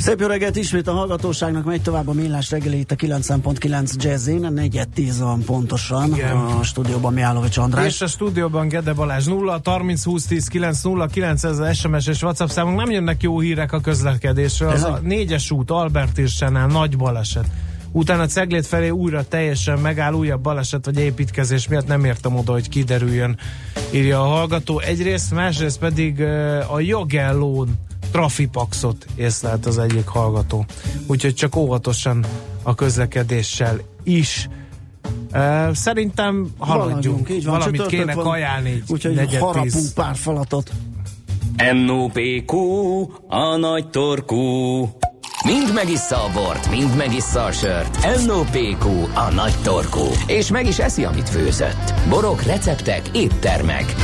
Szép jó reggelt ismét a hallgatóságnak, megy tovább a millás reggeli itt a 9.9 Jazzin, a 4 10 van pontosan, Igen. a stúdióban Miálovics András. És a stúdióban Gede Balázs 0 30 20 10 9 0 9 ez SMS és WhatsApp számunk, nem jönnek jó hírek a közlekedésről, az a négyes út Albert Irsánál nagy baleset. Utána Ceglét felé újra teljesen megáll újabb baleset vagy építkezés miatt nem értem oda, hogy kiderüljön, írja a hallgató. Egyrészt, másrészt pedig a jogellón trafipaxot észlelt az egyik hallgató. Úgyhogy csak óvatosan a közlekedéssel is. Uh, szerintem haladjunk. Így van, Valamit kéne van, kajálni. Úgyhogy harapunk pár falatot. NOPQ, a nagy torkú. Mind megissza a bort, mind megissza a sört. NOPQ, a nagy torkú. És meg is eszi, amit főzött. Borok, receptek, éttermek.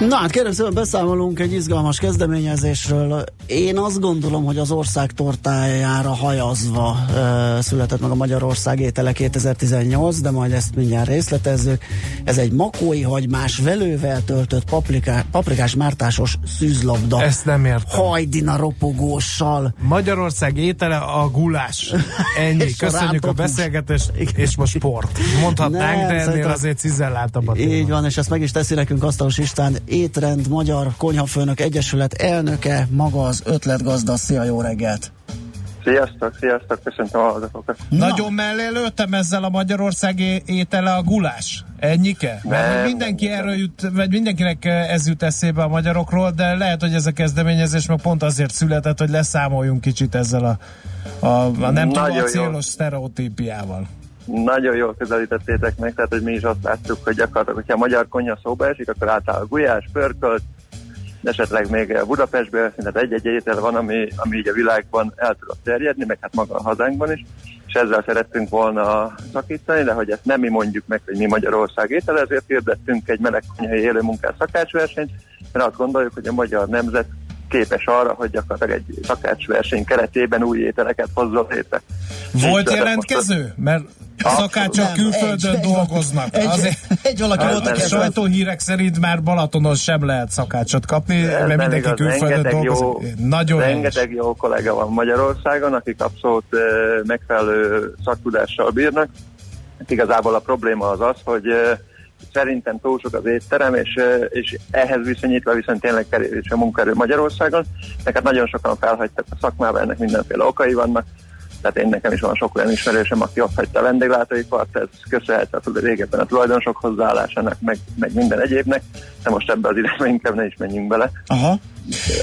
Na hát kérem szépen beszámolunk egy izgalmas kezdeményezésről. Én azt gondolom, hogy az ország tortájára hajazva uh, született meg a Magyarország étele 2018, de majd ezt mindjárt részletezzük. Ez egy makói hagymás velővel töltött papriká, paprikás mártásos szűzlabda. Ezt nem értem. Hajdina ropogóssal. Magyarország étele a gulás. Ennyi. Köszönjük a, beszélgetést, és most sport. Mondhatnánk, nem, de ennél azért cizellátabb a Így van, és ezt meg is teszi nekünk Asztalos István Étrend Magyar Konyhafőnök Egyesület elnöke, maga az ötletgazda. Szia, jó reggelt! Sziasztok, sziasztok, köszöntöm a hallgatókat. Nagyon mellé lőttem ezzel a Magyarország étele a gulás? Ennyike? Mert mindenki erről jut, vagy mindenkinek ez jut eszébe a magyarokról, de lehet, hogy ez a kezdeményezés meg pont azért született, hogy leszámoljunk kicsit ezzel a, a, a nem tudom, a célos sztereotípiával. Nagyon jól közelítettétek meg, tehát hogy mi is azt láttuk, hogy gyakorlatilag, hogyha a magyar konyha szóba esik, akkor általában gulyás, pörkölt, esetleg még Budapestben, tehát egy-egy étel van, ami, ami így a világban el tudott terjedni, meg hát maga a hazánkban is, és ezzel szerettünk volna szakítani, de hogy ezt nem mi mondjuk meg, hogy mi Magyarország étel, ezért hirdettünk egy melegkonyhai élőmunkás szakácsversenyt, mert azt gondoljuk, hogy a magyar nemzet képes arra, hogy gyakorlatilag egy szakácsverseny keretében új ételeket hozzon létre. Volt jelentkező? Mert szakácsok külföldön egy, dolgoznak. Egy, Azért, egy valaki volt, aki sajtóhírek szerint már Balatonon sem lehet szakácsot kapni, Ez mert mindenki igaz, külföldön dolgozik. Jó, Nagyon rengeteg jó kollega van Magyarországon, akik abszolút uh, megfelelő szaktudással bírnak. Hát igazából a probléma az az, hogy uh, szerintem túl sok az étterem, és, és ehhez viszonyítva viszont tényleg kerülés a munkaerő Magyarországon. Neked nagyon sokan felhagytak a szakmába, ennek mindenféle okai vannak. Tehát én nekem is van sok olyan ismerősöm, aki ott hagyta a vendéglátóipart, ez köszönhető a régebben a tulajdonosok hozzáállásának, meg, meg minden egyébnek, de most ebbe az irányba inkább ne is menjünk bele. Aha.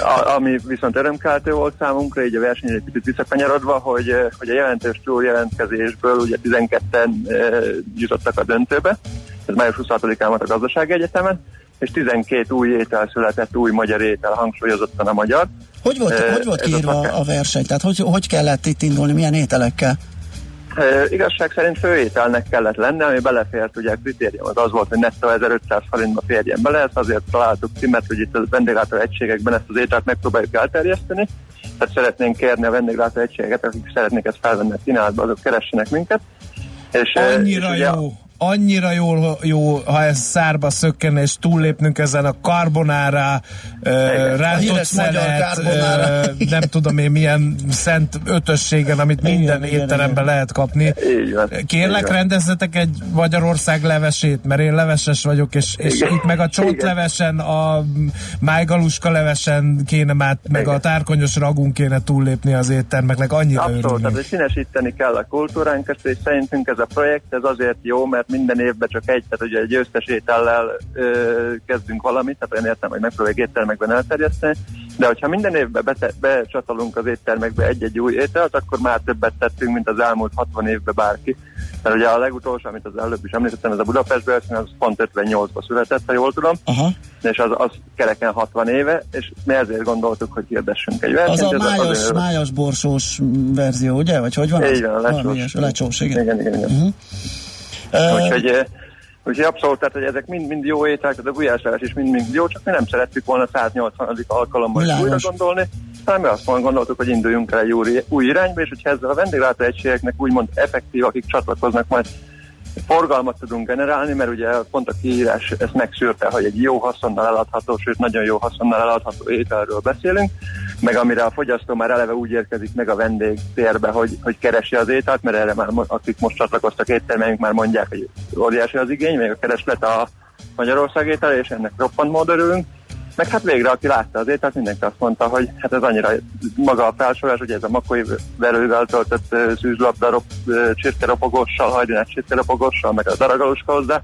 A, ami viszont örömkeltő volt számunkra, így a verseny egy picit visszakanyarodva, hogy, hogy a jelentős túl jelentkezésből ugye 12-en e, jutottak a döntőbe, ez május 26-án volt a gazdasági egyetemen, és 12 új étel született, új magyar étel, hangsúlyozottan a magyar. Hogy volt, e, hogy volt kiírva a, a verseny? Tehát hogy, hogy kellett itt indulni, milyen ételekkel? E, igazság szerint főételnek kellett lenni, ami belefért, ugye a kritérium az az volt, hogy nettó 1500 forintba férjen bele, ezt azért találtuk címet, hogy itt a vendéglátó egységekben ezt az ételt megpróbáljuk elterjeszteni. Tehát szeretnénk kérni a vendéglátó egységeket, akik szeretnék ezt felvenni a kínálatba, azok keressenek minket. És, Annyira és ugye, jó! Annyira jó, jó, ha ez szárba szökken, és túllépnünk ezen a karbonára, uh, rántott szelet, uh, nem tudom én milyen szent ötösségen, amit minden igen, étteremben igen. lehet kapni. Kérlek, rendezzetek egy Magyarország levesét, mert én leveses vagyok, és, és itt meg a csontlevesen, a májgaluska levesen kéne már, meg igen. a tárkonyos ragunk kéne túllépni az éttermeknek, annyira Abszolút, tehát színesíteni kell a kultúránkat, és szerintünk ez a projekt, ez azért jó, mert minden évben csak egy, tehát ugye egy győztes étellel ö, kezdünk valamit, tehát olyan értem, hogy megpróbáljuk éttermekben elterjeszteni, de hogyha minden évben bete- becsatolunk az éttermekbe egy-egy új ételt, akkor már többet tettünk, mint az elmúlt 60 évben bárki. Mert ugye a legutolsó, amit az előbb is említettem, ez a Budapest verseny, az pont 58-ban született, ha jól tudom, Aha. és az, az kereken 60 éve, és mi ezért gondoltuk, hogy hirdessünk egy versenyt. Az a májas, azért- májas borsós verzió, ugye? Vagy hogy van? az? Így van, lecsós. Lecsós, igen. Igen, igen, igen. Uh-huh. Úgyhogy, úgyhogy abszolút, tehát, hogy ezek mind-mind jó ételek, tehát a gulyáslevés is mind-mind jó, csak mi nem szerettük volna 180. alkalommal Világos. újra gondolni, hanem mi azt gondoltuk, hogy induljunk el egy új, új irányba, és hogyha ezzel a vendéglátó egységeknek úgymond effektív, akik csatlakoznak majd forgalmat tudunk generálni, mert ugye pont a kiírás ezt megszűrte, hogy egy jó haszonnal eladható, sőt nagyon jó haszonnal eladható ételről beszélünk, meg amire a fogyasztó már eleve úgy érkezik meg a vendég térbe, hogy, hogy keresi az ételt, mert erre már akik most csatlakoztak éttermeink már mondják, hogy óriási az igény, még a kereslet a Magyarország étel, és ennek roppant mód örülünk. Meg hát végre, aki látta az ételt, mindenki azt mondta, hogy hát ez annyira maga a felsorolás, hogy ez a makói verővel töltött ö, szűzlabda rop, ö, csirkeropogossal, hajdinás csirkeropogossal, meg a daragaluska hozzá,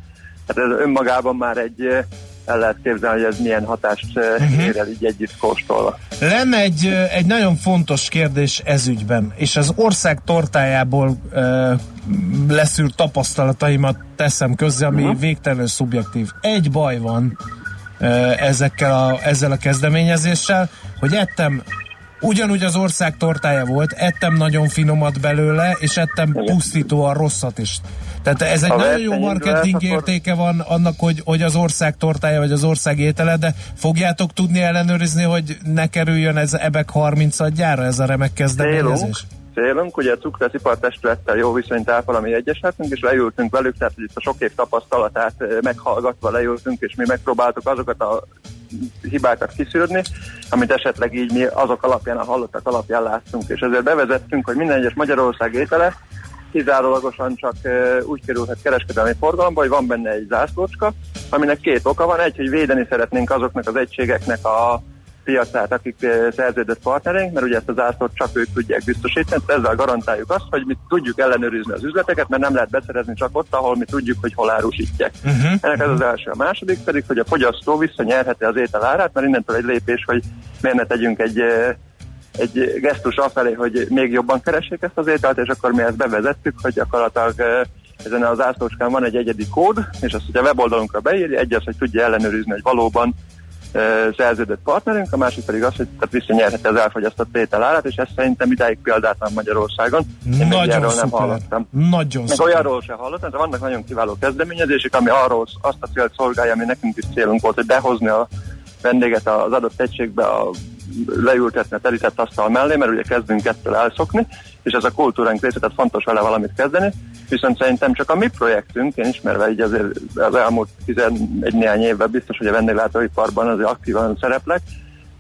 hát ez önmagában már egy ö, el lehet képzelni, hogy ez milyen hatást uh-huh. ér el így együtt kóstolva. Lenne egy, ö, egy nagyon fontos kérdés ezügyben, és az ország tortájából uh, leszűrt tapasztalataimat teszem közzé, ami uh-huh. végtelenül szubjektív. Egy baj van ezekkel a, ezzel a kezdeményezéssel, hogy ettem ugyanúgy az ország tortája volt, ettem nagyon finomat belőle, és ettem Igen. pusztítóan rosszat is. Tehát ez egy A nagyon jó marketing akkor- értéke van annak, hogy, hogy az ország tortája, vagy az ország étele, de fogjátok tudni ellenőrizni, hogy ne kerüljön ez ebek 30 adjára, ez a remek kezdeményezés? Célunk, célunk, ugye a cukrászipar testülettel jó viszonyt ápol a mi egyesületünk, és leültünk velük, tehát hogy itt a sok év tapasztalatát eh, meghallgatva leültünk, és mi megpróbáltuk azokat a hibákat kiszűrni, amit esetleg így mi azok alapján, a hallottak alapján láttunk, és ezért bevezettünk, hogy minden egyes Magyarország étele kizárólagosan csak uh, úgy kerülhet kereskedelmi forgalomba, hogy van benne egy zászlócska, aminek két oka van. Egy, hogy védeni szeretnénk azoknak az egységeknek a piacát, akik szerződött partnereink, mert ugye ezt a zászlót csak ők tudják biztosítani, ezzel garantáljuk azt, hogy mi tudjuk ellenőrizni az üzleteket, mert nem lehet beszerezni csak ott, ahol mi tudjuk, hogy hol árusítják. Uh-huh. Ennek ez az első. A második pedig, hogy a fogyasztó visszanyerheti az étel árát, mert innentől egy lépés, hogy miért ne tegyünk egy egy gesztus afelé, hogy még jobban keressék ezt az ételt, és akkor mi ezt bevezettük, hogy gyakorlatilag ezen az ászlócskán van egy egyedi kód, és azt, hogy a weboldalunkra beírja, egy az, hogy tudja ellenőrizni, hogy valóban szerződött partnerünk, a másik pedig az, hogy tehát visszanyerheti az elfogyasztott étel árát, és ez szerintem idáig példátlan Magyarországon. Én Nagyon ilyenről nem hallottam. Nagyon Meg szuper. olyanról se hallottam, de vannak nagyon kiváló kezdeményezések, ami arról azt a célt szolgálja, ami nekünk is célunk volt, hogy behozni a vendéget az adott egységbe a leültetni a terített asztal mellé, mert ugye kezdünk ettől elszokni, és ez a kultúránk része, tehát fontos vele valamit kezdeni. Viszont szerintem csak a mi projektünk, én ismerve így azért az elmúlt 11 néhány évben biztos, hogy a vendéglátóiparban azért aktívan szereplek,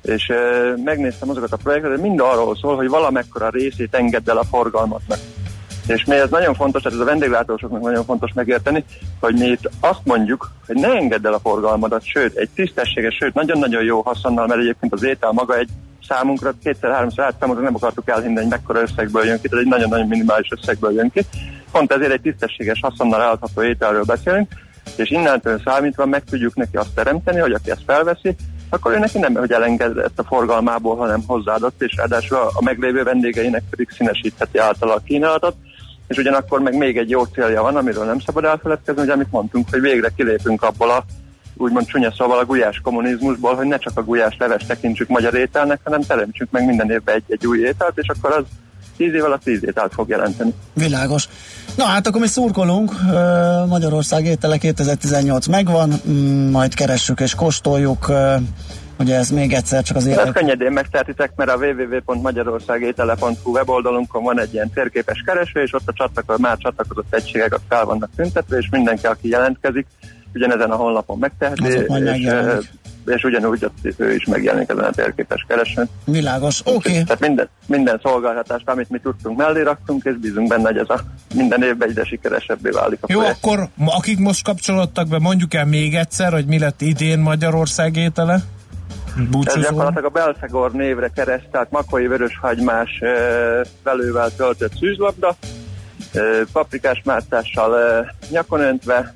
és e, megnéztem azokat a projekteket, mind arról szól, hogy valamekkora részét engedd el a forgalmatnak. És mi ez nagyon fontos, ez a vendéglátósoknak nagyon fontos megérteni, hogy mi itt azt mondjuk, hogy ne engedd el a forgalmadat, sőt, egy tisztességes, sőt, nagyon-nagyon jó haszonnal, mert egyébként az étel maga egy számunkra kétszer-háromszor átszámunkra nem akartuk elhinni, hogy mekkora összegből jön ki, tehát egy nagyon-nagyon minimális összegből jön ki. Pont ezért egy tisztességes haszonnal eladható ételről beszélünk, és innentől számítva meg tudjuk neki azt teremteni, hogy aki ezt felveszi, akkor ő neki nem, hogy elengedett a forgalmából, hanem hozzáadott, és ráadásul a meglévő vendégeinek pedig színesítheti által a kínálatot, és ugyanakkor meg még egy jó célja van, amiről nem szabad elfeledkezni, hogy amit mondtunk, hogy végre kilépünk abból a úgymond csúnya szóval a gulyás kommunizmusból, hogy ne csak a gulyás leves tekintsük magyar ételnek, hanem teremtsünk meg minden évben egy-egy új ételt, és akkor az tíz év alatt tíz ételt fog jelenteni. Világos. Na hát akkor mi szurkolunk, Magyarország étele 2018 megvan, majd keressük és kóstoljuk, ugye ez még egyszer csak az Ezt étel... könnyedén megtehetitek, mert a www.magyarországétele.hu weboldalunkon van egy ilyen térképes kereső, és ott a csatlako- már csatlakozott egységek fel vannak tüntetve, és mindenki, aki jelentkezik, ugyanezen a honlapon megteheti, és, megjelenik. eh, és ugyanúgy ott ő is megjelenik ezen a térképes keresőn. Világos, oké. Okay. Tehát minden, minden szolgáltatást, amit mi tudtunk, mellé raktunk, és bízunk benne, hogy ez a minden évben egyre sikeresebbé válik a Jó, projekt. akkor akik most kapcsolódtak be, mondjuk el még egyszer, hogy mi lett idén Magyarország étele? Ez Búcsúzó. gyakorlatilag a Belfegor névre kereszt, tehát makói vöröshagymás velővel töltött szűzlabda, paprikás mártással nyakon öntve,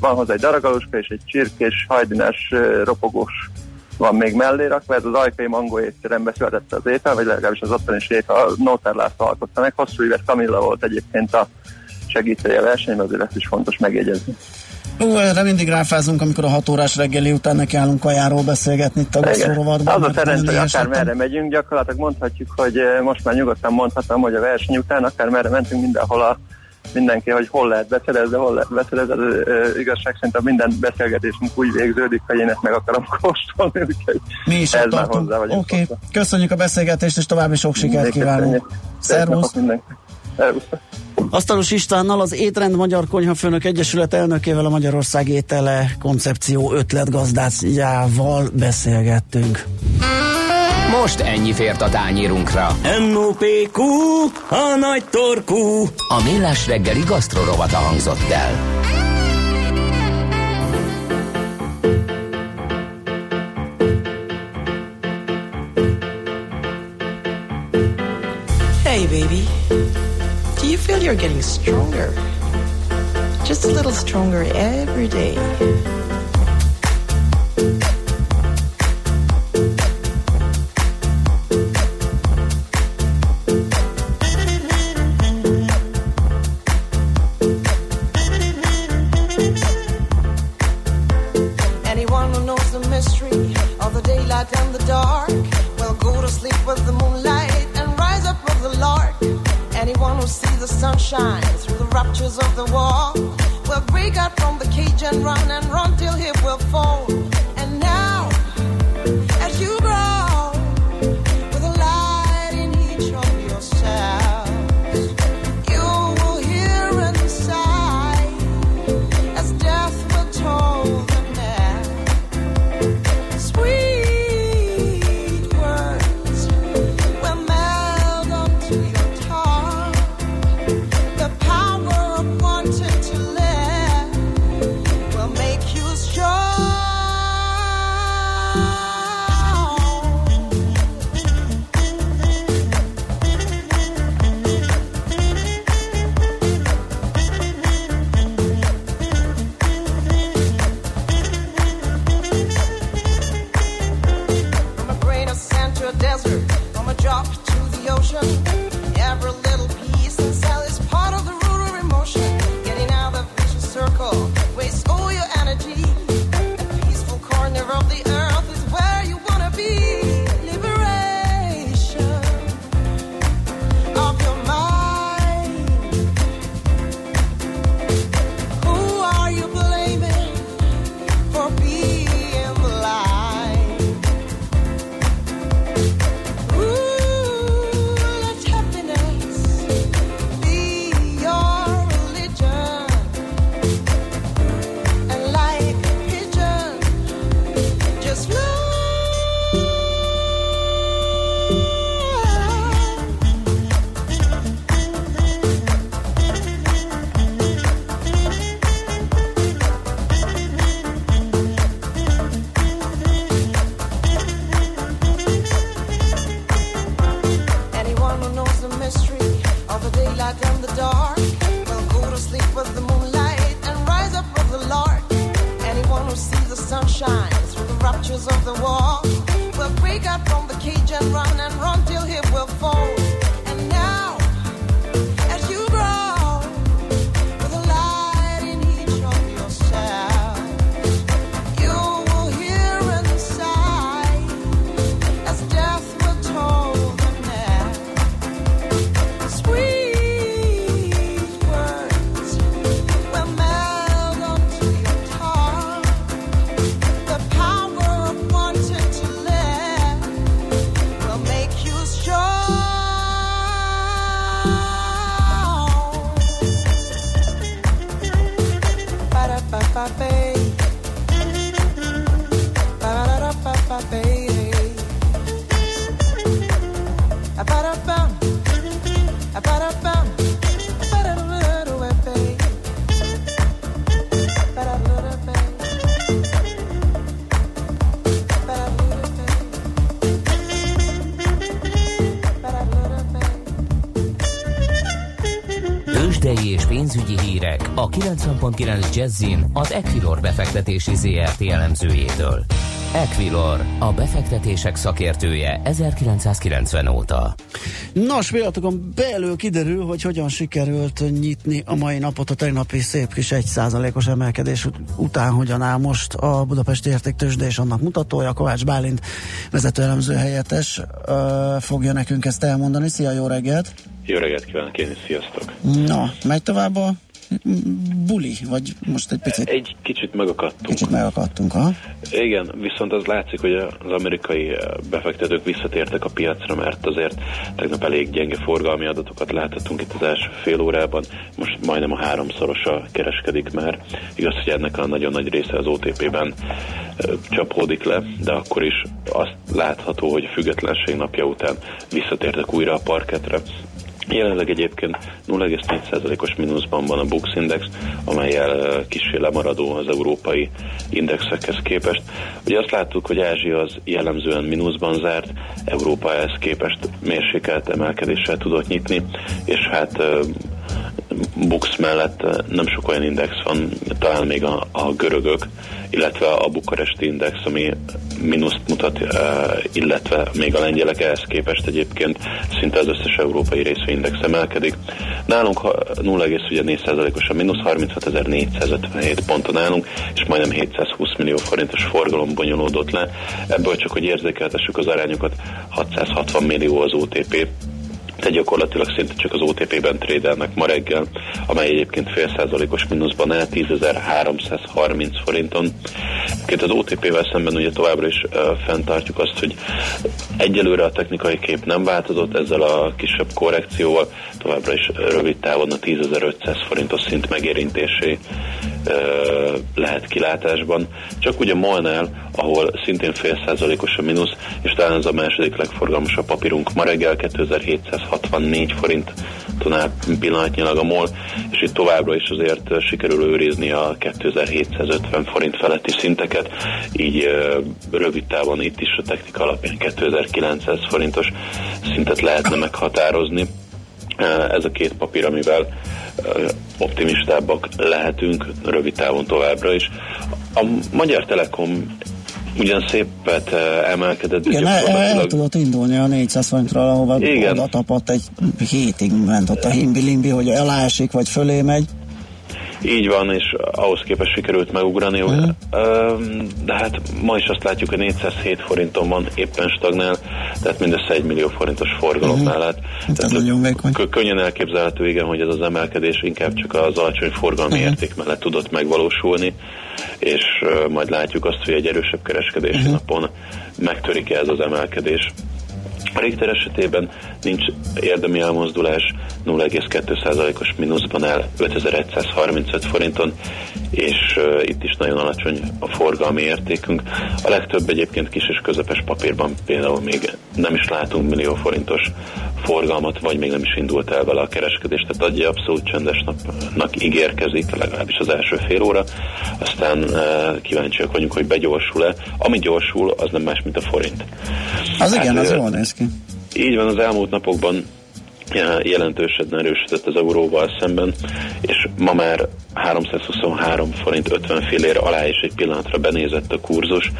van hozzá egy daragaluska és egy csirkés, hajdinás, ropogós van még mellé rakva, ez az ajkai mangó étterembe született az étel, vagy legalábbis az ottani sék a Nóter László alkotta meg. Hosszú évet Kamilla volt egyébként a segítője versenyben, azért ezt is fontos megjegyezni. Ó, erre mindig ráfázunk, amikor a hat órás reggeli után nekiállunk kajáról beszélgetni itt a rovatban. Az a szerencsé, hogy akár merre megyünk, gyakorlatilag mondhatjuk, hogy eh, most már nyugodtan mondhatom, hogy a verseny után akár merre mentünk mindenhol a mindenki, hogy hol lehet beszerezni, hol lehet beszerezni, az igazság szerint a minden beszélgetésünk úgy végződik, hogy én ezt meg akarom kóstolni, úgyhogy Mi is ez már hozzá vagyunk. Oké, okay. köszönjük a beszélgetést, és további sok sikert kívánunk. Szervusz! Asztalos Istvánnal az Étrend Magyar Konyhafőnök Egyesület elnökével a Magyarország étele koncepció ötletgazdájával beszélgettünk. Most ennyi fért a tányírunkra. M.O.P.Q. A nagy torkú. A millás reggeli gasztrorovata hangzott el. Hey baby, do you're getting stronger? Just a little stronger every day. war. We'll break out from the cage and run and run till he will fall. 90.9 Jazzin az Equilor befektetési ZRT elemzőjétől. Equilor, a befektetések szakértője 1990 óta. Nos, pillanatokon belül kiderül, hogy hogyan sikerült nyitni a mai napot a tegnapi szép kis 1%-os emelkedés ut- után, hogyan áll most a Budapesti Értéktősde és annak mutatója. Kovács Bálint vezető elemző helyettes uh, fogja nekünk ezt elmondani. Szia, jó reggelt! Jó reggelt kívánok én is, sziasztok! Na, megy tovább a buli, vagy most egy picit? Egy kicsit megakadtunk. Kicsit megakadtunk, ha? Igen, viszont az látszik, hogy az amerikai eh, befektetők visszatértek a piacra, mert azért tegnap elég gyenge forgalmi adatokat láthatunk itt az első fél órában, most majdnem a háromszorosa kereskedik már. Igaz, hogy ennek a nagyon nagy része az OTP-ben eh, csapódik le, de akkor is azt látható, hogy a függetlenség napja után visszatértek újra a parketre, Jelenleg egyébként 0,4%-os mínuszban van a Bux Index, amelyel kicsi lemaradó az európai indexekhez képest. Ugye azt láttuk, hogy Ázsia az jellemzően mínuszban zárt, Európa ehhez képest mérsékelt emelkedéssel tudott nyitni, és hát Bux mellett nem sok olyan index van, talán még a, a görögök, illetve a bukaresti index, ami mínuszt mutat, illetve még a lengyelek ehhez képest egyébként szinte az összes európai részvényindex emelkedik. Nálunk 0,4%-os a mínusz, 36.457 ponton állunk, és majdnem 720 millió forintos forgalom bonyolódott le. Ebből csak, hogy érzékeltessük az arányokat, 660 millió az OTP, tehát gyakorlatilag szinte csak az OTP-ben trédelnek ma reggel, amely egyébként fél százalékos mínuszban áll 10.330 forinton. Két az OTP-vel szemben ugye továbbra is uh, fenntartjuk azt, hogy egyelőre a technikai kép nem változott ezzel a kisebb korrekcióval, továbbra is rövid távon a 10.500 forintos szint megérintésé lehet kilátásban. Csak ugye Molnál, ahol szintén fél százalékos a mínusz, és talán ez a második legforgalmasabb papírunk ma reggel 2764 forint tonál pillanatnyilag a MOL, és itt továbbra is azért sikerül őrizni a 2750 forint feletti szinteket, így rövid távon itt is a technika alapján 2900 forintos szintet lehetne meghatározni. Ez a két papír, amivel optimistábbak lehetünk rövid távon továbbra is. A Magyar Telekom ugyan szépet emelkedett. Igen, el, el tudott indulni a 400 forintról, ahova Igen. oda tapadt egy hétig ment ott a himbi-limbi, hogy elásik, vagy fölé megy. Így van, és ahhoz képest sikerült megugrani. Uh-huh. De hát ma is azt látjuk, hogy 407 forinton van, éppen stagnál, tehát mindössze 1 millió forintos forgalom uh-huh. mellett. Hát tehát nagyon vékony. Könnyen elképzelhető, igen, hogy ez az emelkedés inkább csak az alacsony forgalmi uh-huh. érték mellett tudott megvalósulni, és majd látjuk azt, hogy egy erősebb kereskedési uh-huh. napon megtörik ez az emelkedés. A Richter esetében nincs érdemi elmozdulás, 0,2%-os mínuszban el 5135 forinton, és uh, itt is nagyon alacsony a forgalmi értékünk. A legtöbb egyébként kis és közepes papírban például még nem is látunk millió forintos forgalmat, vagy még nem is indult el vele a kereskedés, tehát adja abszolút csendes napnak ígérkezik, legalábbis az első fél óra, aztán uh, kíváncsiak vagyunk, hogy begyorsul-e. Ami gyorsul, az nem más, mint a forint. Az hát, igen, az jól néz ki. Így van, az elmúlt napokban jelentősen erősödött az euróval szemben, és ma már 323 forint 50 fillér alá is egy pillanatra benézett a kurzus.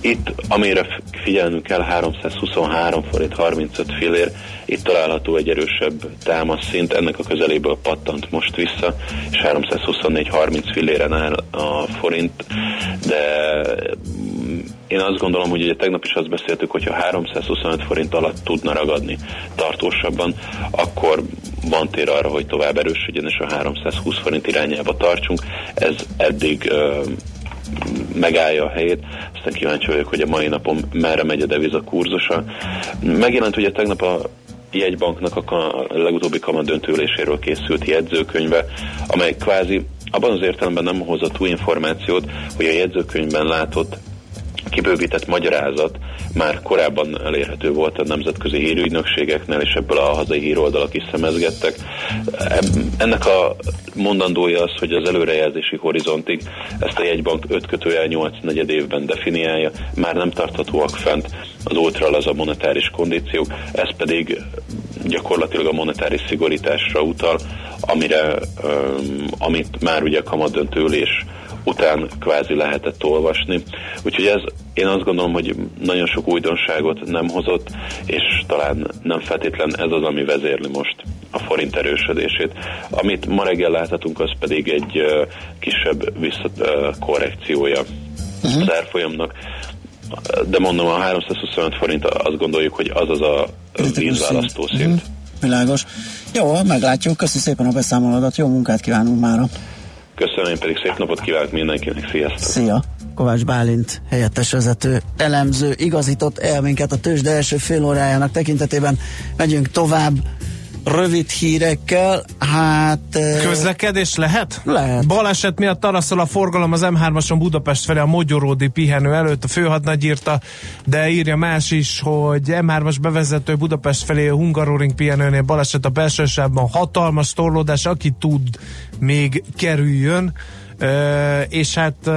Itt, amire figyelnünk kell, 323 forint 35 fillér, itt található egy erősebb támasz szint, ennek a közeléből pattant most vissza, és 324-30 filléren áll a forint, de én azt gondolom, hogy ugye tegnap is azt beszéltük, hogyha 325 forint alatt tudna ragadni tartósabban, akkor van tér arra, hogy tovább erősödjön, és a 320 forint irányába tartsunk. Ez eddig megállja a helyét. Aztán kíváncsi vagyok, hogy a mai napon merre megy a deviza kurzusa. Megjelent ugye tegnap a jegybanknak a legutóbbi kamat döntőüléséről készült jegyzőkönyve, amely kvázi abban az értelemben nem hozott új információt, hogy a jegyzőkönyvben látott kibővített magyarázat már korábban elérhető volt a nemzetközi hírügynökségeknél, és ebből a hazai híroldalak is szemezgettek. Ennek a mondandója az, hogy az előrejelzési horizontig ezt a jegybank 5 kötőjel 8 negyed évben definiálja, már nem tarthatóak fent az az a monetáris kondíciók, ez pedig gyakorlatilag a monetáris szigorításra utal, amire, amit már ugye a kamadöntőlés után kvázi lehetett olvasni. Úgyhogy ez én azt gondolom, hogy nagyon sok újdonságot nem hozott, és talán nem feltétlen ez az, ami vezérli most a forint erősödését. Amit ma reggel láthatunk, az pedig egy kisebb visszakorrekciója uh-huh. az árfolyamnak. De mondom, a 325 forint azt gondoljuk, hogy az az a vízválasztó szint. Uh-huh. Világos. Jó, meglátjuk. Köszönöm szépen a beszámolódat. Jó munkát kívánunk mára. Köszönöm, én pedig szép napot kívánok mindenkinek. Sziasztok! Szia! Kovács Bálint helyettes vezető elemző igazított el minket a tőzsde első fél órájának tekintetében. Megyünk tovább rövid hírekkel, hát... Közlekedés lehet? Lehet. Baleset miatt taraszol a forgalom az M3-ason Budapest felé a Mogyoródi pihenő előtt, a főhadnagy írta, de írja más is, hogy M3-as bevezető Budapest felé a Hungaroring pihenőnél baleset a belső hatalmas torlódás, aki tud még kerüljön, és hát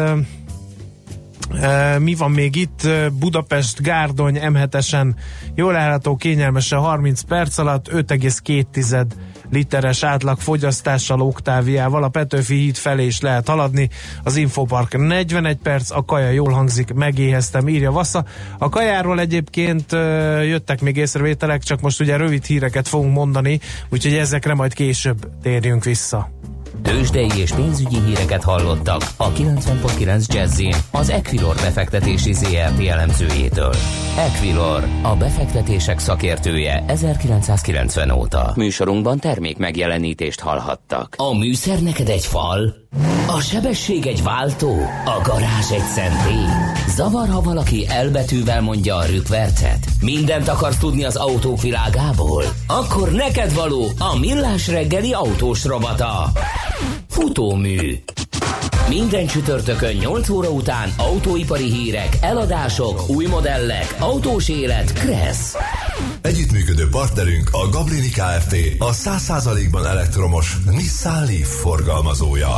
mi van még itt? Budapest Gárdony M7-esen jól állható kényelmesen 30 perc alatt 5,2 literes átlag fogyasztással, oktáviával. A Petőfi híd felé is lehet haladni. Az Infopark 41 perc, a kaja jól hangzik, megéheztem, írja Vassza. A kajáról egyébként jöttek még észrevételek, csak most ugye rövid híreket fogunk mondani, úgyhogy ezekre majd később térjünk vissza. Tőzsdei és pénzügyi híreket hallottak a 90.9 jazz az Equilor befektetési ZRT elemzőjétől. Equilor, a befektetések szakértője 1990 óta. Műsorunkban termék megjelenítést hallhattak. A műszer neked egy fal? A sebesség egy váltó? A garázs egy szentély? Zavar, ha valaki elbetűvel mondja a rükvercet? Mindent akarsz tudni az autók világából? Akkor neked való a millás reggeli autós robata. Futómű. Minden csütörtökön 8 óra után autóipari hírek, eladások, új modellek, autós élet, Kressz. Együttműködő partnerünk a Gablini Kft. A 100%-ban elektromos Nissan Leaf forgalmazója.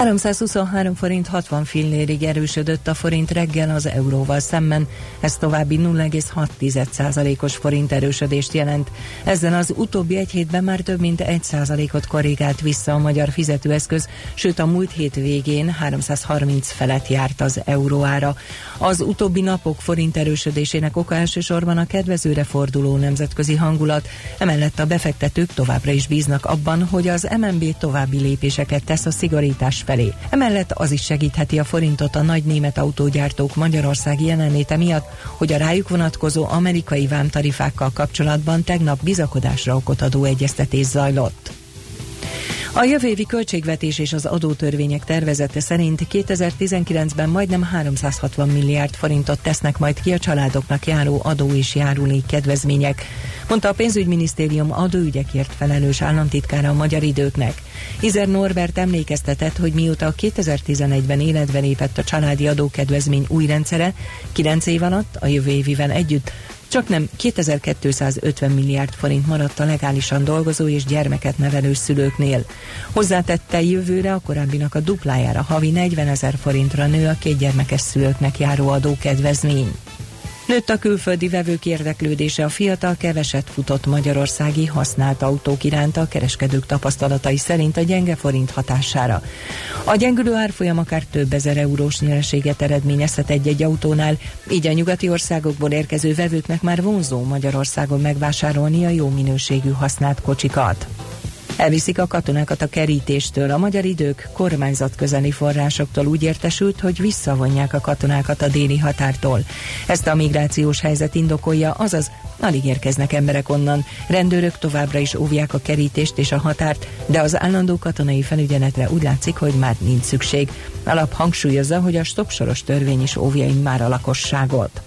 323 forint 60 fillérig erősödött a forint reggel az euróval szemben, ez további 0,6%-os forint erősödést jelent. Ezzel az utóbbi egy hétben már több mint 1%-ot korrigált vissza a magyar fizetőeszköz, sőt a múlt hét végén 330 felett járt az euróára. Az utóbbi napok forint erősödésének oka elsősorban a kedvezőre forduló nemzetközi hangulat, emellett a befektetők továbbra is bíznak abban, hogy az MNB további lépéseket tesz a szigorítás felé. Emellett az is segítheti a forintot a nagy német autógyártók Magyarországi jelenléte miatt, hogy a rájuk vonatkozó amerikai vámtarifákkal kapcsolatban tegnap bizakodásra okot adó egyeztetés zajlott. A jövő költségvetés és az adótörvények tervezete szerint 2019-ben majdnem 360 milliárd forintot tesznek majd ki a családoknak járó adó és járulék kedvezmények, mondta a pénzügyminisztérium adóügyekért felelős államtitkára a magyar időknek. Izer Norbert emlékeztetett, hogy mióta 2011-ben életbe lépett a családi adókedvezmény új rendszere, 9 év alatt a jövő évivel együtt csak nem 2250 milliárd forint maradt a legálisan dolgozó és gyermeket nevelő szülőknél. Hozzátette jövőre a korábbinak a duplájára havi 40 ezer forintra nő a két gyermekes szülőknek járó adókedvezmény. Nőtt a külföldi vevők érdeklődése a fiatal keveset futott magyarországi használt autók iránt a kereskedők tapasztalatai szerint a gyenge forint hatására. A gyengülő árfolyam akár több ezer eurós nyereséget eredményezhet egy-egy autónál, így a nyugati országokból érkező vevőknek már vonzó Magyarországon megvásárolni a jó minőségű használt kocsikat. Elviszik a katonákat a kerítéstől. A magyar idők kormányzat közeli forrásoktól úgy értesült, hogy visszavonják a katonákat a déli határtól. Ezt a migrációs helyzet indokolja, azaz alig érkeznek emberek onnan. Rendőrök továbbra is óvják a kerítést és a határt, de az állandó katonai felügyeletre úgy látszik, hogy már nincs szükség. Alap hangsúlyozza, hogy a stopsoros törvény is óvja már a lakosságot.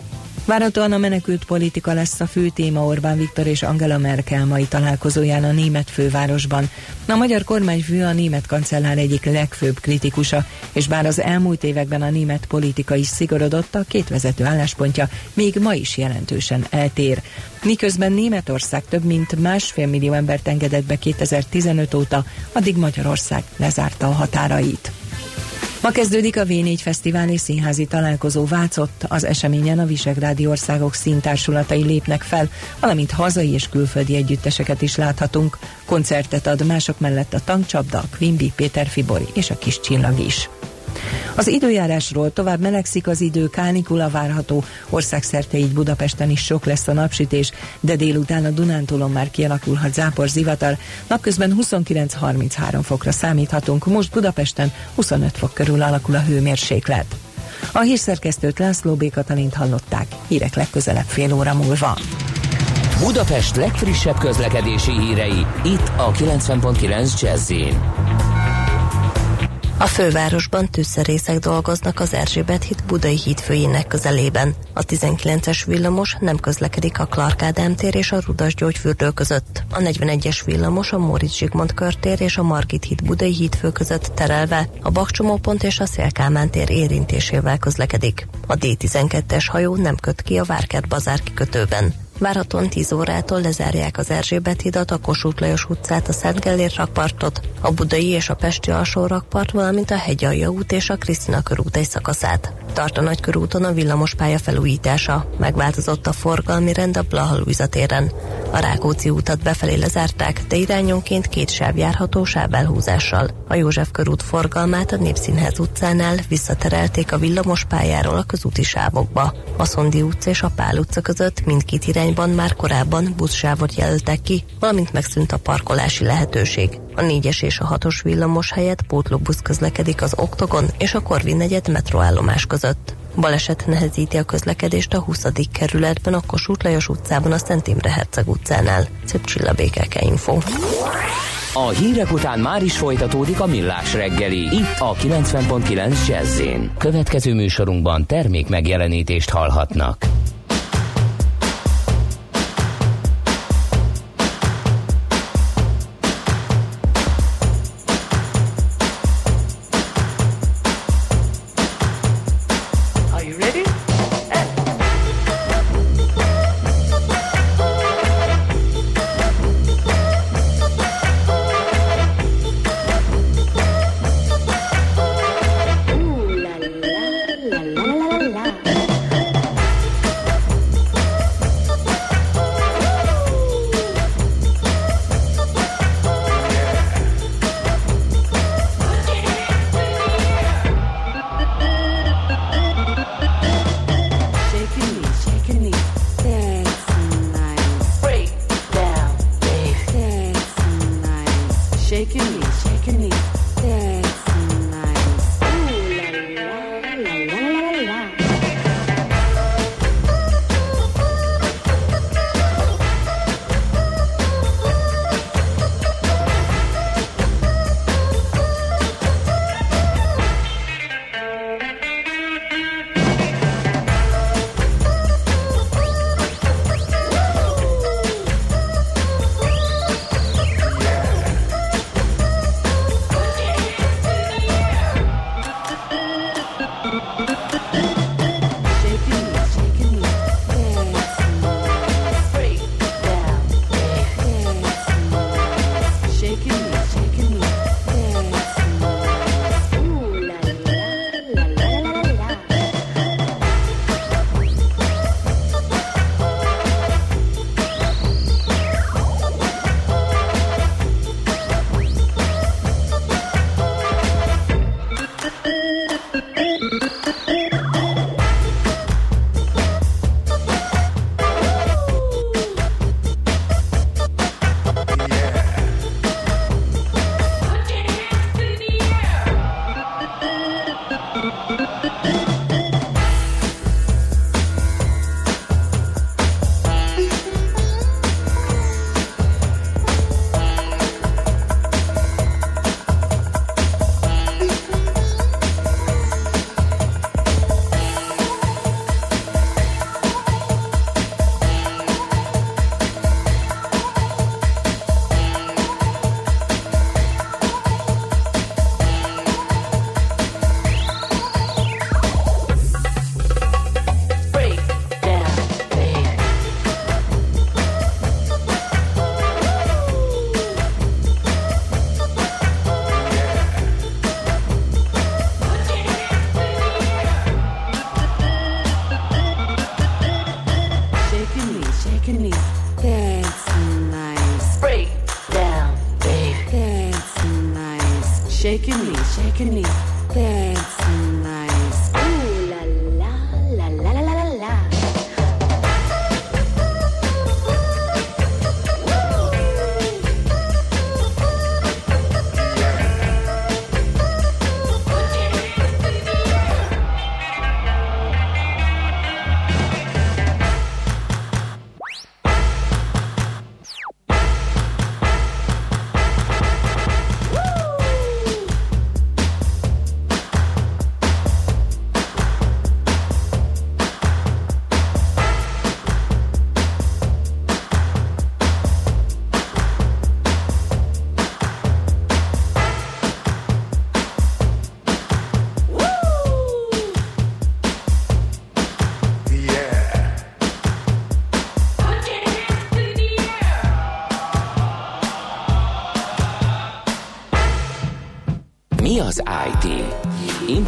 Várhatóan a menekült politika lesz a fő téma Orbán Viktor és Angela Merkel mai találkozóján a német fővárosban. A magyar kormányfő a német kancellár egyik legfőbb kritikusa, és bár az elmúlt években a német politika is szigorodott, a két vezető álláspontja még ma is jelentősen eltér. Miközben Németország több mint másfél millió embert engedett be 2015 óta, addig Magyarország lezárta a határait. Ma kezdődik a V4 Fesztivál és Színházi Találkozó Vácott. Az eseményen a Visegrádi országok színtársulatai lépnek fel, valamint hazai és külföldi együtteseket is láthatunk. Koncertet ad mások mellett a Tankcsapda, Quimby, Péter Fibori és a Kis Csillag is. Az időjárásról tovább melegszik az idő, kánikula várható, országszerte így Budapesten is sok lesz a napsütés, de délután a Dunántúlon már kialakulhat zápor zivatar, napközben 29-33 fokra számíthatunk, most Budapesten 25 fok körül alakul a hőmérséklet. A hírszerkesztőt László B. Katalint hallották, hírek legközelebb fél óra múlva. Budapest legfrissebb közlekedési hírei, itt a 90.9 jazz a fővárosban tűzszerészek dolgoznak az Erzsébet híd Budai hídfőjének közelében. A 19-es villamos nem közlekedik a Clark Ádám tér és a Rudas gyógyfürdő között. A 41-es villamos a Móricz Zsigmond körtér és a Margit híd Budai hídfő között terelve, a Bakcsomópont és a Szélkámán tér érintésével közlekedik. A D12-es hajó nem köt ki a Várkert bazár kikötőben. Várhatóan 10 órától lezárják az Erzsébet hidat, a Kossuth Lajos utcát, a Szent Gellért rakpartot, a Budai és a Pesti alsó rakpart, valamint a Hegyalja út és a Krisztina körút egy szakaszát. Tart a Nagykörúton a villamospálya felújítása. Megváltozott a forgalmi rend a Blaha téren. A Rákóczi útat befelé lezárták, de irányonként két sáv járható sávelhúzással. A József körút forgalmát a Népszínház utcánál visszaterelték a villamospályáról a közúti sávokba. A Szondi utca és a Pál utca között mindkét irányban már korábban buszsávot jelöltek ki, valamint megszűnt a parkolási lehetőség. A 4-es és a 6-os villamos helyett pótlóbusz közlekedik az Oktogon és a Korvin negyed metroállomás között. Baleset nehezíti a közlekedést a 20. kerületben, a Kossuth Lajos utcában, a Szent Imre Herceg utcánál. Szép Csilla BKK Info. A hírek után már is folytatódik a millás reggeli. Itt a 90.9 jazz Következő műsorunkban termék megjelenítést hallhatnak.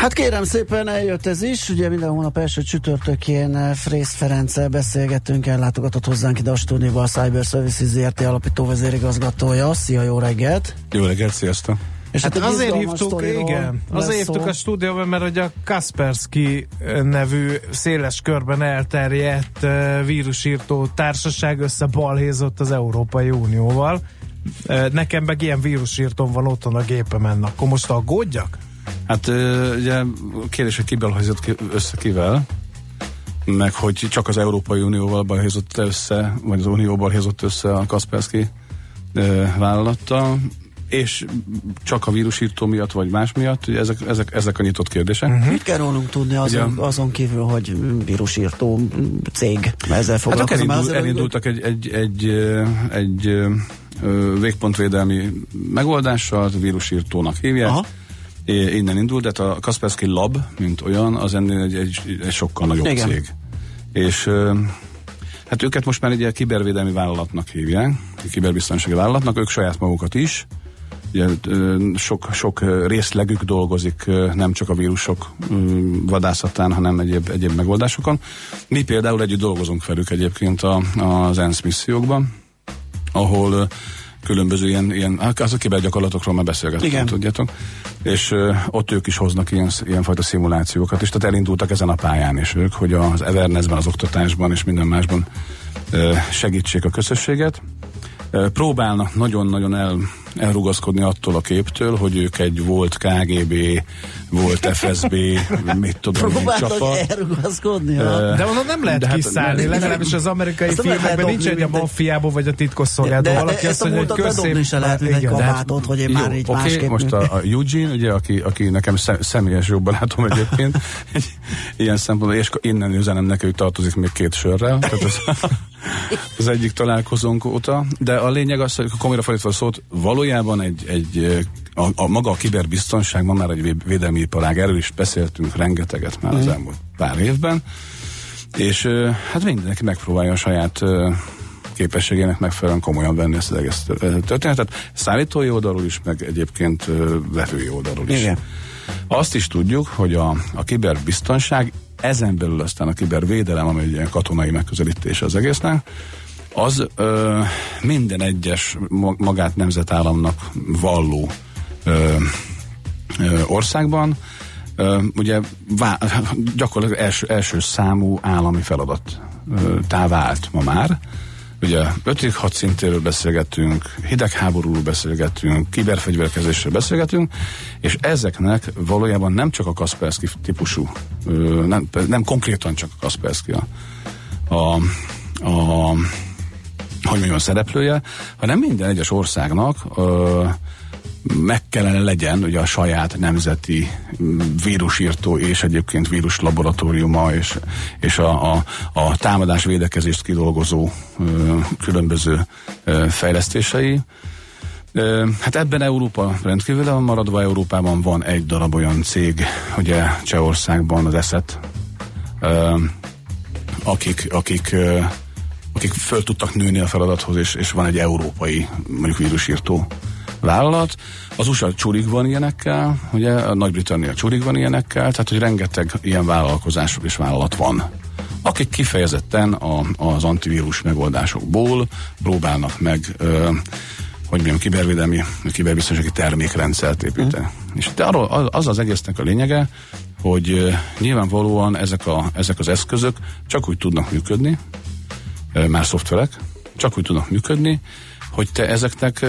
Hát kérem szépen, eljött ez is, ugye minden hónap első csütörtökén eh, Frész Ferenccel beszélgettünk, ellátogatott hozzánk ide a stúdióba a Cyber Services ZRT alapító vezérigazgatója. Szia, jó reggelt! Jó reggelt, sziasztok! És hát azért hívtuk, igen, azért hívtuk a stúdióban, mert hogy a Kaspersky nevű széles körben elterjedt eh, vírusírtó társaság összebalhézott az Európai Unióval. Eh, Nekem meg ilyen vírusírtóm van otthon a gépemen, akkor most aggódjak? Hát ugye kérdés, hogy kivel hozott ki, össze kivel, meg hogy csak az Európai Unióval balhézott össze, vagy az Unióval balhézott össze a Kaspersky vállalattal, és csak a vírusírtó miatt, vagy más miatt, ugye ezek, ezek, ezek a nyitott kérdések. Uh-huh. Mit kell rólunk tudni azon, ugye, azon kívül, hogy vírusírtó cég ezzel foglalkozom? Hát elindul, elindultak egy, egy, egy, egy, egy végpontvédelmi megoldással, vírusírtónak hívják, Aha innen indult, de hát a Kaspersky Lab, mint olyan, az ennél egy, egy, egy sokkal nagyobb Igen. cég. És hát őket most már egy kibervédelmi vállalatnak hívják, egy kiberbiztonsági vállalatnak, ők saját magukat is, ugye sok, sok részlegük dolgozik nem csak a vírusok vadászatán, hanem egyéb, egyéb megoldásokon. Mi például együtt dolgozunk velük egyébként a, az ENSZ missziókban, ahol különböző ilyen, ilyen hát az a kibergyakorlatokról már beszélgettünk, Igen. tudjátok. És uh, ott ők is hoznak ilyen, ilyenfajta szimulációkat, és tehát elindultak ezen a pályán is ők, hogy az Evernessben, az oktatásban és minden másban uh, segítsék a közösséget. Uh, próbálnak nagyon-nagyon el, elrugaszkodni attól a képtől, hogy ők egy volt KGB volt FSB, mit tudom én, csapat. elrugaszkodni, uh, De onnan nem lehet hát kiszállni, nem, legalábbis az amerikai filmekben nincs egy a maffiából vagy a titkosszolgálatban. Valaki azt mondja, hogy köszönöm. se lehet, egy kabátot, hogy én már így okay, másképp most a, a Eugene, ugye, aki, aki nekem személyes jobban látom egyébként, egy, ilyen szempontból, és innen üzenem neki, hogy tartozik még két sörrel. Tehát az, az egyik találkozónk óta, de a lényeg az, hogy komolyra fordítva szót, valójában egy, egy a, a maga a kiberbiztonság ma már egy védelmi iparág, erről is beszéltünk rengeteget már az mhm. elmúlt pár évben, és hát mindenki megpróbálja a saját képességének megfelelően komolyan venni ezt az egész történetet, szállítói oldalról is, meg egyébként vevői oldalról is. Igen. Azt is tudjuk, hogy a, a kiberbiztonság, ezen belül aztán a kibervédelem, ami egy ilyen katonai megközelítés az egésznek, az ö, minden egyes magát nemzetállamnak valló ö, ö, országban ö, ugye vá- gyakorlatilag első, első számú állami feladat távált ma már. Ugye ötödik hadszintéről beszélgetünk, hidegháborúról beszélgetünk, kiberfegyverkezésről beszélgetünk, és ezeknek valójában nem csak a Kaspersky típusú, nem, nem konkrétan csak a Kaspersky a, a, a hogy mondjam, szereplője, hanem minden egyes országnak ö, meg kellene legyen ugye a saját nemzeti vírusírtó és egyébként vírus laboratóriuma és, és a, a, a támadás védekezést kidolgozó ö, különböző ö, fejlesztései. Hát ebben Európa rendkívül van maradva. Európában van egy darab olyan cég, ugye Csehországban az ESZET, akik, akik, akik föl tudtak nőni a feladathoz, és, és van egy európai, mondjuk vírusírtó vállalat. Az USA csurig van ilyenekkel, ugye a Nagy-Britannia csurig van ilyenekkel, tehát hogy rengeteg ilyen vállalkozás és vállalat van akik kifejezetten a, az antivírus megoldásokból próbálnak meg ö, hogy mondjam, kibervédelmi, kiberbiztonsági termékrendszert építeni. Mm. És de arról az az egésznek a lényege, hogy ö, nyilvánvalóan ezek, a, ezek az eszközök csak úgy tudnak működni, ö, már szoftverek, csak úgy tudnak működni, hogy te ezeknek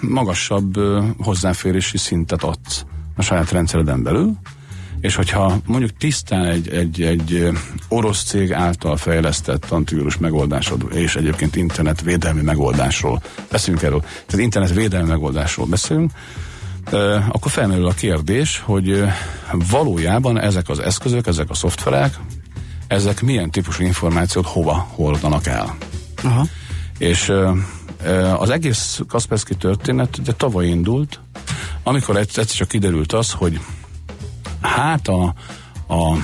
magasabb hozzáférési szintet adsz a saját rendszereden belül, és hogyha mondjuk tisztán egy, egy, egy orosz cég által fejlesztett antivírus megoldásod, és egyébként internetvédelmi megoldásról beszélünk erről, tehát internetvédelmi megoldásról beszélünk, akkor felmerül a kérdés, hogy valójában ezek az eszközök, ezek a szoftverek, ezek milyen típusú információt hova hordanak el. Aha. És az egész Kaspersky történet de tavaly indult, amikor egyszer csak kiderült az, hogy Hát a, a,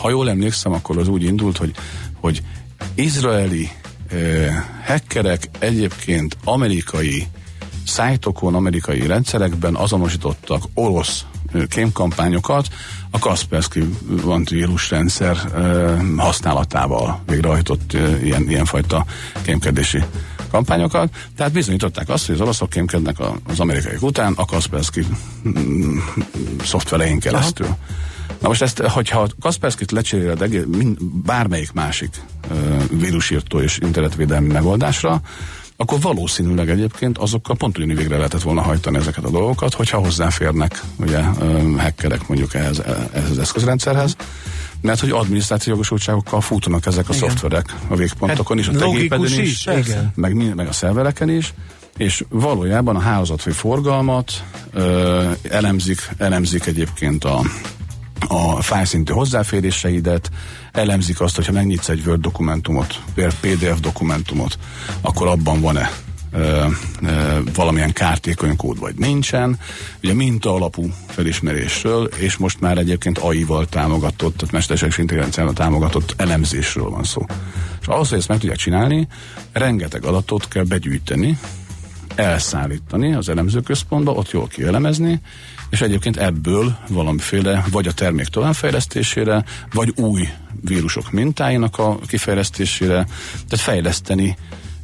ha jól emlékszem, akkor az úgy indult, hogy, hogy izraeli ö, hackerek egyébként amerikai szájtokon, amerikai rendszerekben azonosítottak orosz kémkampányokat a Kaspersky antivírus rendszer ö, használatával végrehajtott ö, ilyen, ilyenfajta kémkedési kampányokat, tehát bizonyították azt, hogy az oroszok kémkednek az amerikaiak után a Kaspersky mm, szoftverein keresztül. Aha. Na most ezt, hogyha a Kaspersky-t lecseréled egész, mind, bármelyik másik uh, vírusírtó és internetvédelmi megoldásra, akkor valószínűleg egyébként azokkal pont ugyanúgy végre lehetett volna hajtani ezeket a dolgokat, hogyha hozzáférnek ugye hackerek mondjuk ehhez, ehhez az eszközrendszerhez mert hogy adminisztráció jogosultságokkal futanak ezek a igen. szoftverek a végpontokon hát, is, a tegépeden is, is igen. Meg, meg a szervereken is, és valójában a hálózatfő forgalmat ö, elemzik, elemzik egyébként a, a fájszintű hozzáféréseidet, elemzik azt, hogyha megnyitsz egy Word dokumentumot, PDF dokumentumot, akkor abban van-e ö, ö, valamilyen kártékony kód vagy nincsen. Ugye minta alapú felismerésről, és most már egyébként AI-val támogatott, tehát mesterséges intelligenciával támogatott elemzésről van szó. És ahhoz, hogy ezt meg tudják csinálni, rengeteg adatot kell begyűjteni, elszállítani az elemzőközpontba, ott jól kielemezni, és egyébként ebből valamiféle vagy a termék továbbfejlesztésére, vagy új vírusok mintáinak a kifejlesztésére, tehát fejleszteni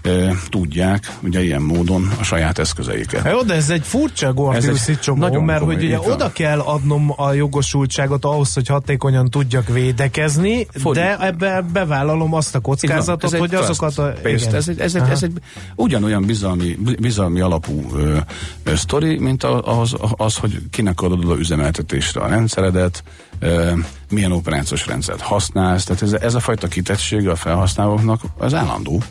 e, tudják ugye ilyen módon a saját eszközeiket. Jó, de ez egy furcsa Gordiuszi csomó, mert hogy ugye oda kell adnom a jogosultságot ahhoz, hogy hatékonyan tudjak védekezni, Fordít. de ebbe bevállalom azt a kockázatot, hogy azokat a... Igen. Ez, egy, ez, egy, ez egy ugyanolyan bizalmi, bizalmi alapú ö, ö, sztori, mint az, az, hogy kinek adod a üzemeltetésre a rendszeredet, ö, milyen operációs rendszert használsz, tehát ez, ez a fajta kitettsége a felhasználóknak az állandó.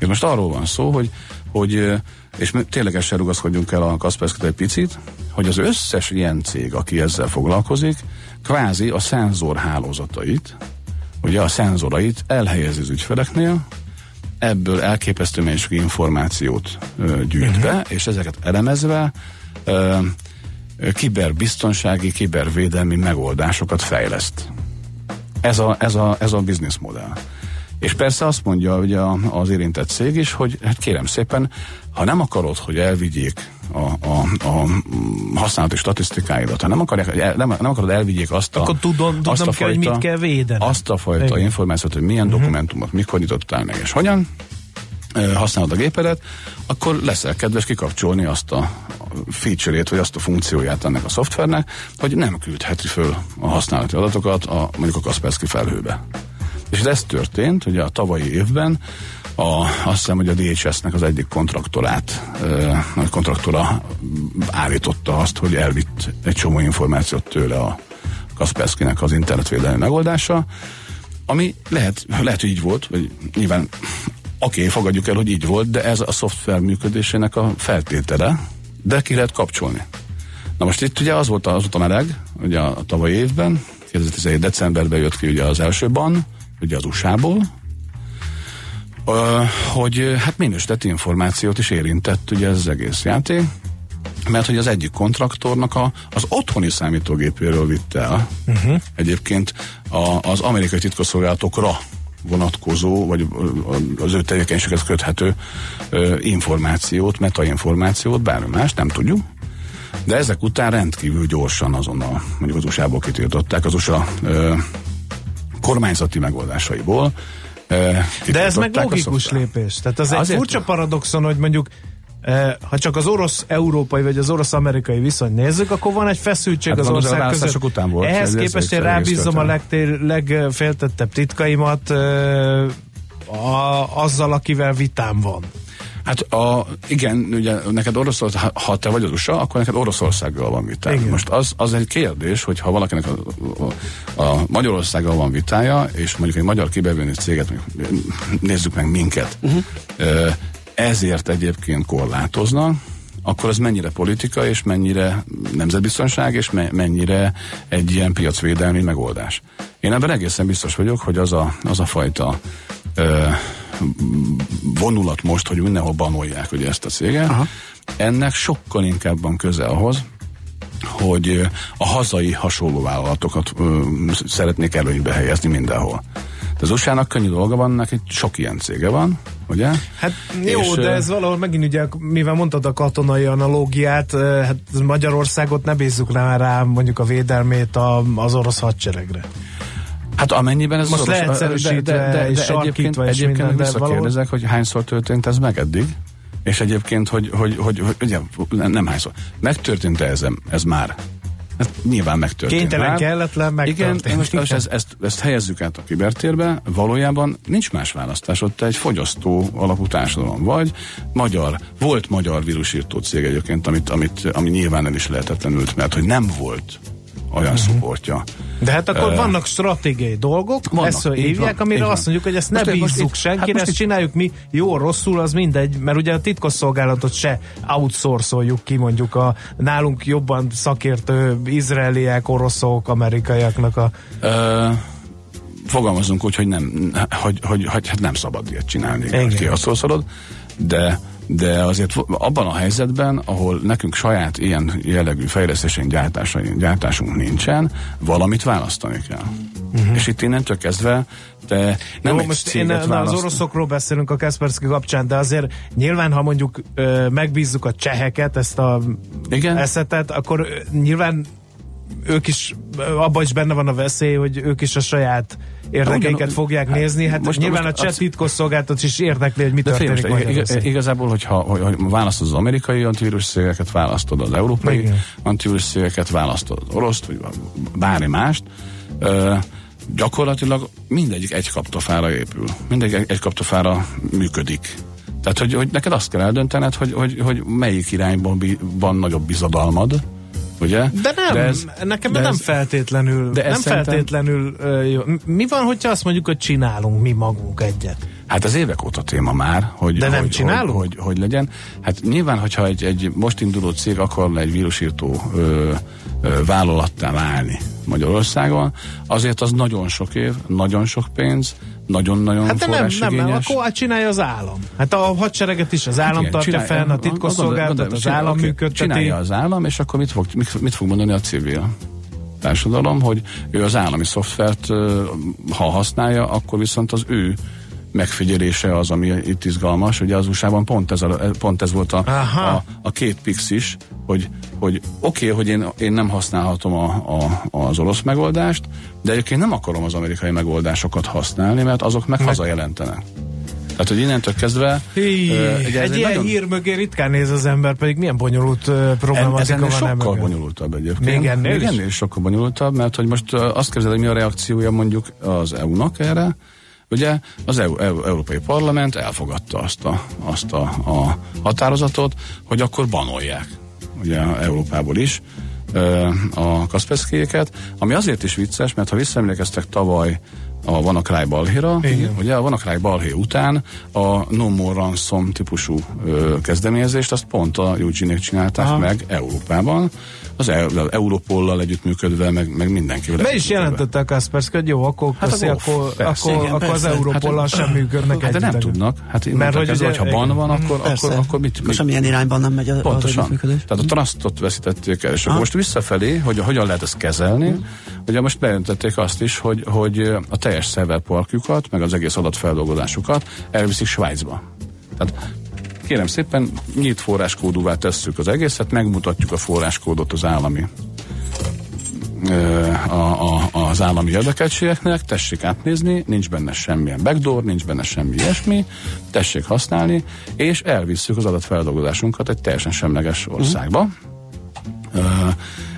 És most arról van szó, hogy, hogy és ténylegesen rugaszkodjunk el a kaspersky egy picit, hogy az összes ilyen cég, aki ezzel foglalkozik, kvázi a szenzor hálózatait, ugye a szenzorait elhelyezi az ügyfeleknél, ebből elképesztő mennyiségű információt ö, gyűjt uh-huh. be, és ezeket elemezve ö, kiberbiztonsági, kibervédelmi megoldásokat fejleszt. Ez a, ez a, ez a modell. És persze azt mondja ugye az érintett cég is, hogy hát kérem szépen, ha nem akarod, hogy elvigyék a, a, a használati statisztikáidat, ha nem, akarják, nem, nem akarod elvigyék azt a, Akkor tudom, tudom azt a fajta, hogy mit kell védeni. Azt a fajta Igen. információt, hogy milyen uh-huh. dokumentumot, mikor nyitottál meg, és hogyan használod a gépedet, akkor leszel kedves kikapcsolni azt a feature-ét, vagy azt a funkcióját ennek a szoftvernek, hogy nem küldheti föl a használati adatokat a, mondjuk a Kaspersky felhőbe. És ez történt, ugye a tavalyi évben, a, azt hiszem, hogy a DHS-nek az egyik kontraktorát, a kontraktora állította azt, hogy elvitt egy csomó információt tőle a Kaspersky-nek az internetvédelmi megoldása, ami lehet, lehet, hogy így volt, vagy nyilván oké, okay, fogadjuk el, hogy így volt, de ez a szoftver működésének a feltétele, de ki lehet kapcsolni. Na most itt ugye az volt, az volt a meleg, ugye a, a tavalyi évben, 2017. decemberben jött ki ugye az első ban, ugye az USA-ból, hogy hát minősített információt is érintett ugye ez az egész játék, mert hogy az egyik kontraktornak a, az otthoni számítógépéről vitte el uh-huh. egyébként a, az amerikai titkosszolgálatokra vonatkozó, vagy az ő tevékenységhez köthető ö, információt, metainformációt, bármi más, nem tudjuk. De ezek után rendkívül gyorsan azonnal, mondjuk az USA-ból kitiltották, az USA ö, kormányzati megoldásaiból. ö, De ez meg logikus lépés. Tehát az egy furcsa paradoxon, hogy mondjuk eh, ha csak az orosz-európai vagy az orosz-amerikai viszont nézzük, akkor van egy feszültség Hát az ország között. után volt, Ehhez ez- ez képest én rábízom a legtér, legféltettebb titkaimat eh, a, azzal, akivel vitám van. Hát a, igen, ugye neked Oroszország, ha- te vagy az USA, akkor neked Oroszországgal van vitája. Most az, az egy kérdés, hogy ha valakinek a, a, a Magyarországgal van vitája, és mondjuk egy magyar kibervédelmi céget, mondjuk, nézzük meg minket, uh-huh. ezért egyébként korlátoznak, akkor az mennyire politika, és mennyire nemzetbiztonság, és me- mennyire egy ilyen piacvédelmi megoldás. Én ebben egészen biztos vagyok, hogy az a, az a fajta vonulat most, hogy mindenhol banolják ugye ezt a céget, Aha. ennek sokkal inkább van köze ahhoz, hogy a hazai hasonló vállalatokat ö, szeretnék előnybe helyezni mindenhol. De az USA-nak könnyű dolga van, neki sok ilyen cége van, ugye? Hát jó, És, de ez valahol megint ugye, mivel mondtad a katonai analógiát, hát Magyarországot ne bízzuk rá, rá mondjuk a védelmét a, az orosz hadseregre. Hát amennyiben ez Most az orosz- leegyszerűsítve és egyébként, sarkítva és egyébként minden, de visszakérdezek, hogy hányszor történt ez meg eddig? És egyébként, hogy, hogy, hogy, hogy ugye, nem, hányszor. Megtörtént ez, ez már? Ez nyilván megtörtént Kénytelen, már. kelletlen, megtörtént. Igen, most, most ezt, ezt, ezt helyezzük át a kibertérbe, valójában nincs más választás, ott egy fogyasztó alapú társadalom vagy, magyar, volt magyar vírusírtó cég egyébként, amit, amit, ami nyilván el is lehetetlenült, mert hogy nem volt olyan uh-huh. szupportja. De hát akkor Ö, vannak stratégiai dolgok, Vannak, ezt hívják, van, amire azt mondjuk, hogy ezt ne most bízzuk itt- senkire, hát ezt itt- csináljuk mi jó, rosszul, az mindegy, mert ugye a titkosszolgálatot se outsourcoljuk ki, mondjuk a nálunk jobban szakértő izraeliek, oroszok, amerikaiaknak a Ö, fogalmazunk úgy, hogy nem, hogy, hogy, hogy hát nem szabad ilyet csinálni, Igen. hogy kiaszolszorod, de de azért abban a helyzetben, ahol nekünk saját ilyen jellegű fejlesztésén gyártásunk, nincsen, valamit választani kell. Uh-huh. És itt innentől kezdve te nem Jó, most én na, az oroszokról beszélünk a Kaspersky kapcsán, de azért nyilván, ha mondjuk ö, megbízzuk a cseheket, ezt a Igen. eszetet, akkor ö, nyilván ők is, abban is benne van a veszély, hogy ők is a saját érdekeiket fogják hát nézni. Hát most- nyilván most a cseh az- titkosszolgáltat is érdekli, hogy mi De figyelj, történik most, ig- igazából, hogyha hogy, hogy választod az amerikai antivírus cégeket, választod az európai Igen. antivírus cégeket, választod az oroszt, vagy bármi mást, ö, gyakorlatilag mindegyik egy kaptafára épül. Mindegyik egy, egy kaptafára működik. Tehát, hogy, hogy neked azt kell eldöntened, hogy, hogy, hogy melyik irányban bi, van nagyobb bizadalmad, ugye? De nem, de ez, nekem de nem ez, feltétlenül, de ez nem feltétlenül ö, jó. Mi van, hogyha azt mondjuk, hogy csinálunk mi magunk egyet? Hát ez évek óta téma már, hogy, De nem hogy, csinálunk? Hogy, hogy, hogy legyen. Hát nyilván, hogyha egy, egy most induló cég akarna egy vírusírtó ö, ö, vállalattá válni Magyarországon, azért az nagyon sok év, nagyon sok pénz, nagyon-nagyon Hát de nem, nem, nem, akkor hát csinálja az állam. Hát a hadsereget is az állam Igen, tartja csinálja- fenn, a titkosszolgálatot az állam működteti. Csinálja az állam, és akkor mit fog, mit, mit fog mondani a civil társadalom, hogy ő az állami szoftvert, ha használja, akkor viszont az ő megfigyelése az, ami itt izgalmas. Ugye az USA-ban pont ez, a, pont ez volt a, Aha. a, a két pix is, hogy, hogy oké, okay, hogy én, én nem használhatom a, a, az orosz megoldást, de egyébként nem akarom az amerikai megoldásokat használni, mert azok meg, meg. hazajelentenek. Tehát, hogy innentől kezdve... Hí, ugye egy ilyen nagyon- hír mögé ritkán néz az ember, pedig milyen bonyolult uh, En, problematika ennél van sokkal emögött. bonyolultabb egyébként. Még ennél Még ennél is sokkal bonyolultabb, mert hogy most azt képzeld, hogy mi a reakciója mondjuk az EU-nak erre. Ugye az EU, EU, Európai Parlament elfogadta azt a, azt a, a határozatot, hogy akkor banolják ugye Európából is a Kasperskyéket, ami azért is vicces, mert ha visszaemlékeztek tavaly a Vanakráj balhéra. Igen. Ugye a Vanakráj balhé után a No More Ransom típusú ö, kezdeményezést, azt pont a eugene csinálták Aha. meg Európában, az, e- az Europollal együttműködve, meg, meg mindenkivel Be is jelentette a Kaspersky, hogy jó, akkor, Hát köszi, akkor akkor, persze, akkor, igen, akkor az. Európollal Hát, sem működnek Hát de nem tudnak. Hát Mert Mert hogy hogy ugye- ha ban van, akkor, akkor, akkor mit, mit semmilyen irányban nem megy az Pontosan. Tehát a trustot veszítették el, és akkor most visszafelé, hogy hogyan lehet ezt kezelni, Mhm. ugye most bejelentették azt is, hogy, hogy a teljes szerverparkjukat, meg az egész adatfeldolgozásukat elviszik Svájcba. Tehát kérem szépen, nyílt forráskódúvá tesszük az egészet, megmutatjuk a forráskódot az állami a, a, az állami érdekeltségeknek, tessék átnézni, nincs benne semmilyen backdoor, nincs benne semmi ilyesmi, tessék használni, és elvisszük az adatfeldolgozásunkat egy teljesen semleges országba. Ö,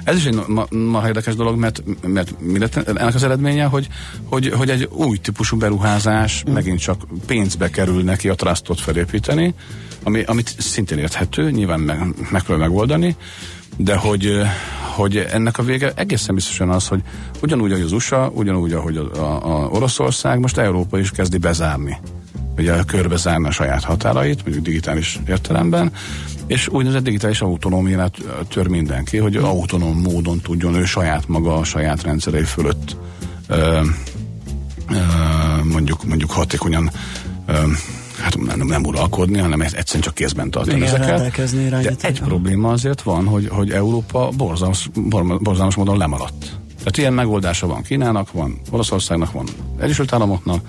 Ez is egy ma, ma érdekes dolog, mert, mert mi lett ennek az eredménye, hogy, hogy, hogy egy új típusú beruházás megint csak pénzbe kerül neki a trustot felépíteni, ami, amit szintén érthető, nyilván meg, megpróbál megoldani, de hogy, hogy ennek a vége egészen biztosan az, hogy ugyanúgy, ahogy az USA, ugyanúgy, ahogy a, a, a Oroszország, most Európa is kezdi bezárni ugye körbezárni a saját határait, mondjuk digitális értelemben, és úgynevezett digitális autonómiát tör mindenki, hogy autonóm módon tudjon ő saját maga a saját rendszerei fölött ö, ö, mondjuk, mondjuk hatékonyan ö, hát nem, nem uralkodni, hanem egyszerűen csak kézben tartani Igen, ezeket. De egy probléma azért van, hogy, hogy Európa borzalmas, bor- borzalmas módon lemaradt. Tehát ilyen megoldása van Kínának, van Oroszországnak, van Egyesült Államoknak,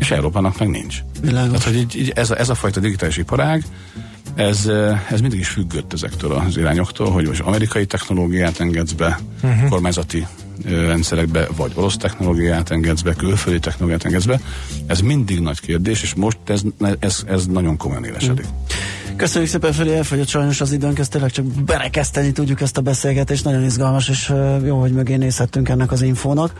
és Európának meg nincs. Világos. Tehát, hogy így, így ez, a, ez a fajta digitális iparág, ez, eh, ez mindig is függött ezektől az irányoktól, hogy most amerikai technológiát engedsz be, uh-huh. kormányzati ö, rendszerekbe, vagy orosz technológiát engedsz be, külföldi technológiát engedsz be. Ez mindig nagy kérdés, és most ez, ez, ez nagyon komolyan élesedik. Köszönjük szépen, Feri, elfogyott sajnos az időnk, ezt tényleg csak berekeszteni tudjuk ezt a beszélgetést, nagyon izgalmas, és ö, jó, hogy mögé nézhettünk ennek az infónak.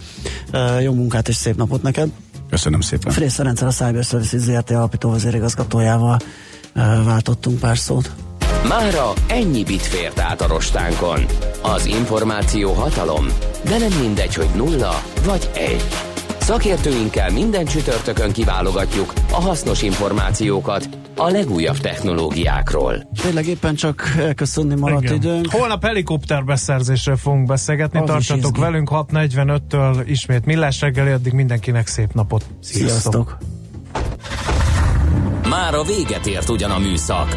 Jó munkát és szép napot neked! Köszönöm szépen. Frész Ferenccel a Cyber Services ZRT alapító vezérigazgatójával váltottunk pár szót. Mára ennyi bit fért át a rostánkon. Az információ hatalom, de nem mindegy, hogy nulla vagy egy. Szakértőinkkel minden csütörtökön kiválogatjuk a hasznos információkat a legújabb technológiákról. Tényleg éppen csak elköszönni maradt Igen. időnk. Holnap helikopterbeszerzésről fogunk beszélgetni, Az tartsatok velünk 6.45-től ismét millás reggeli, addig mindenkinek szép napot. Sziasztok! Már a véget ért ugyan a műszak,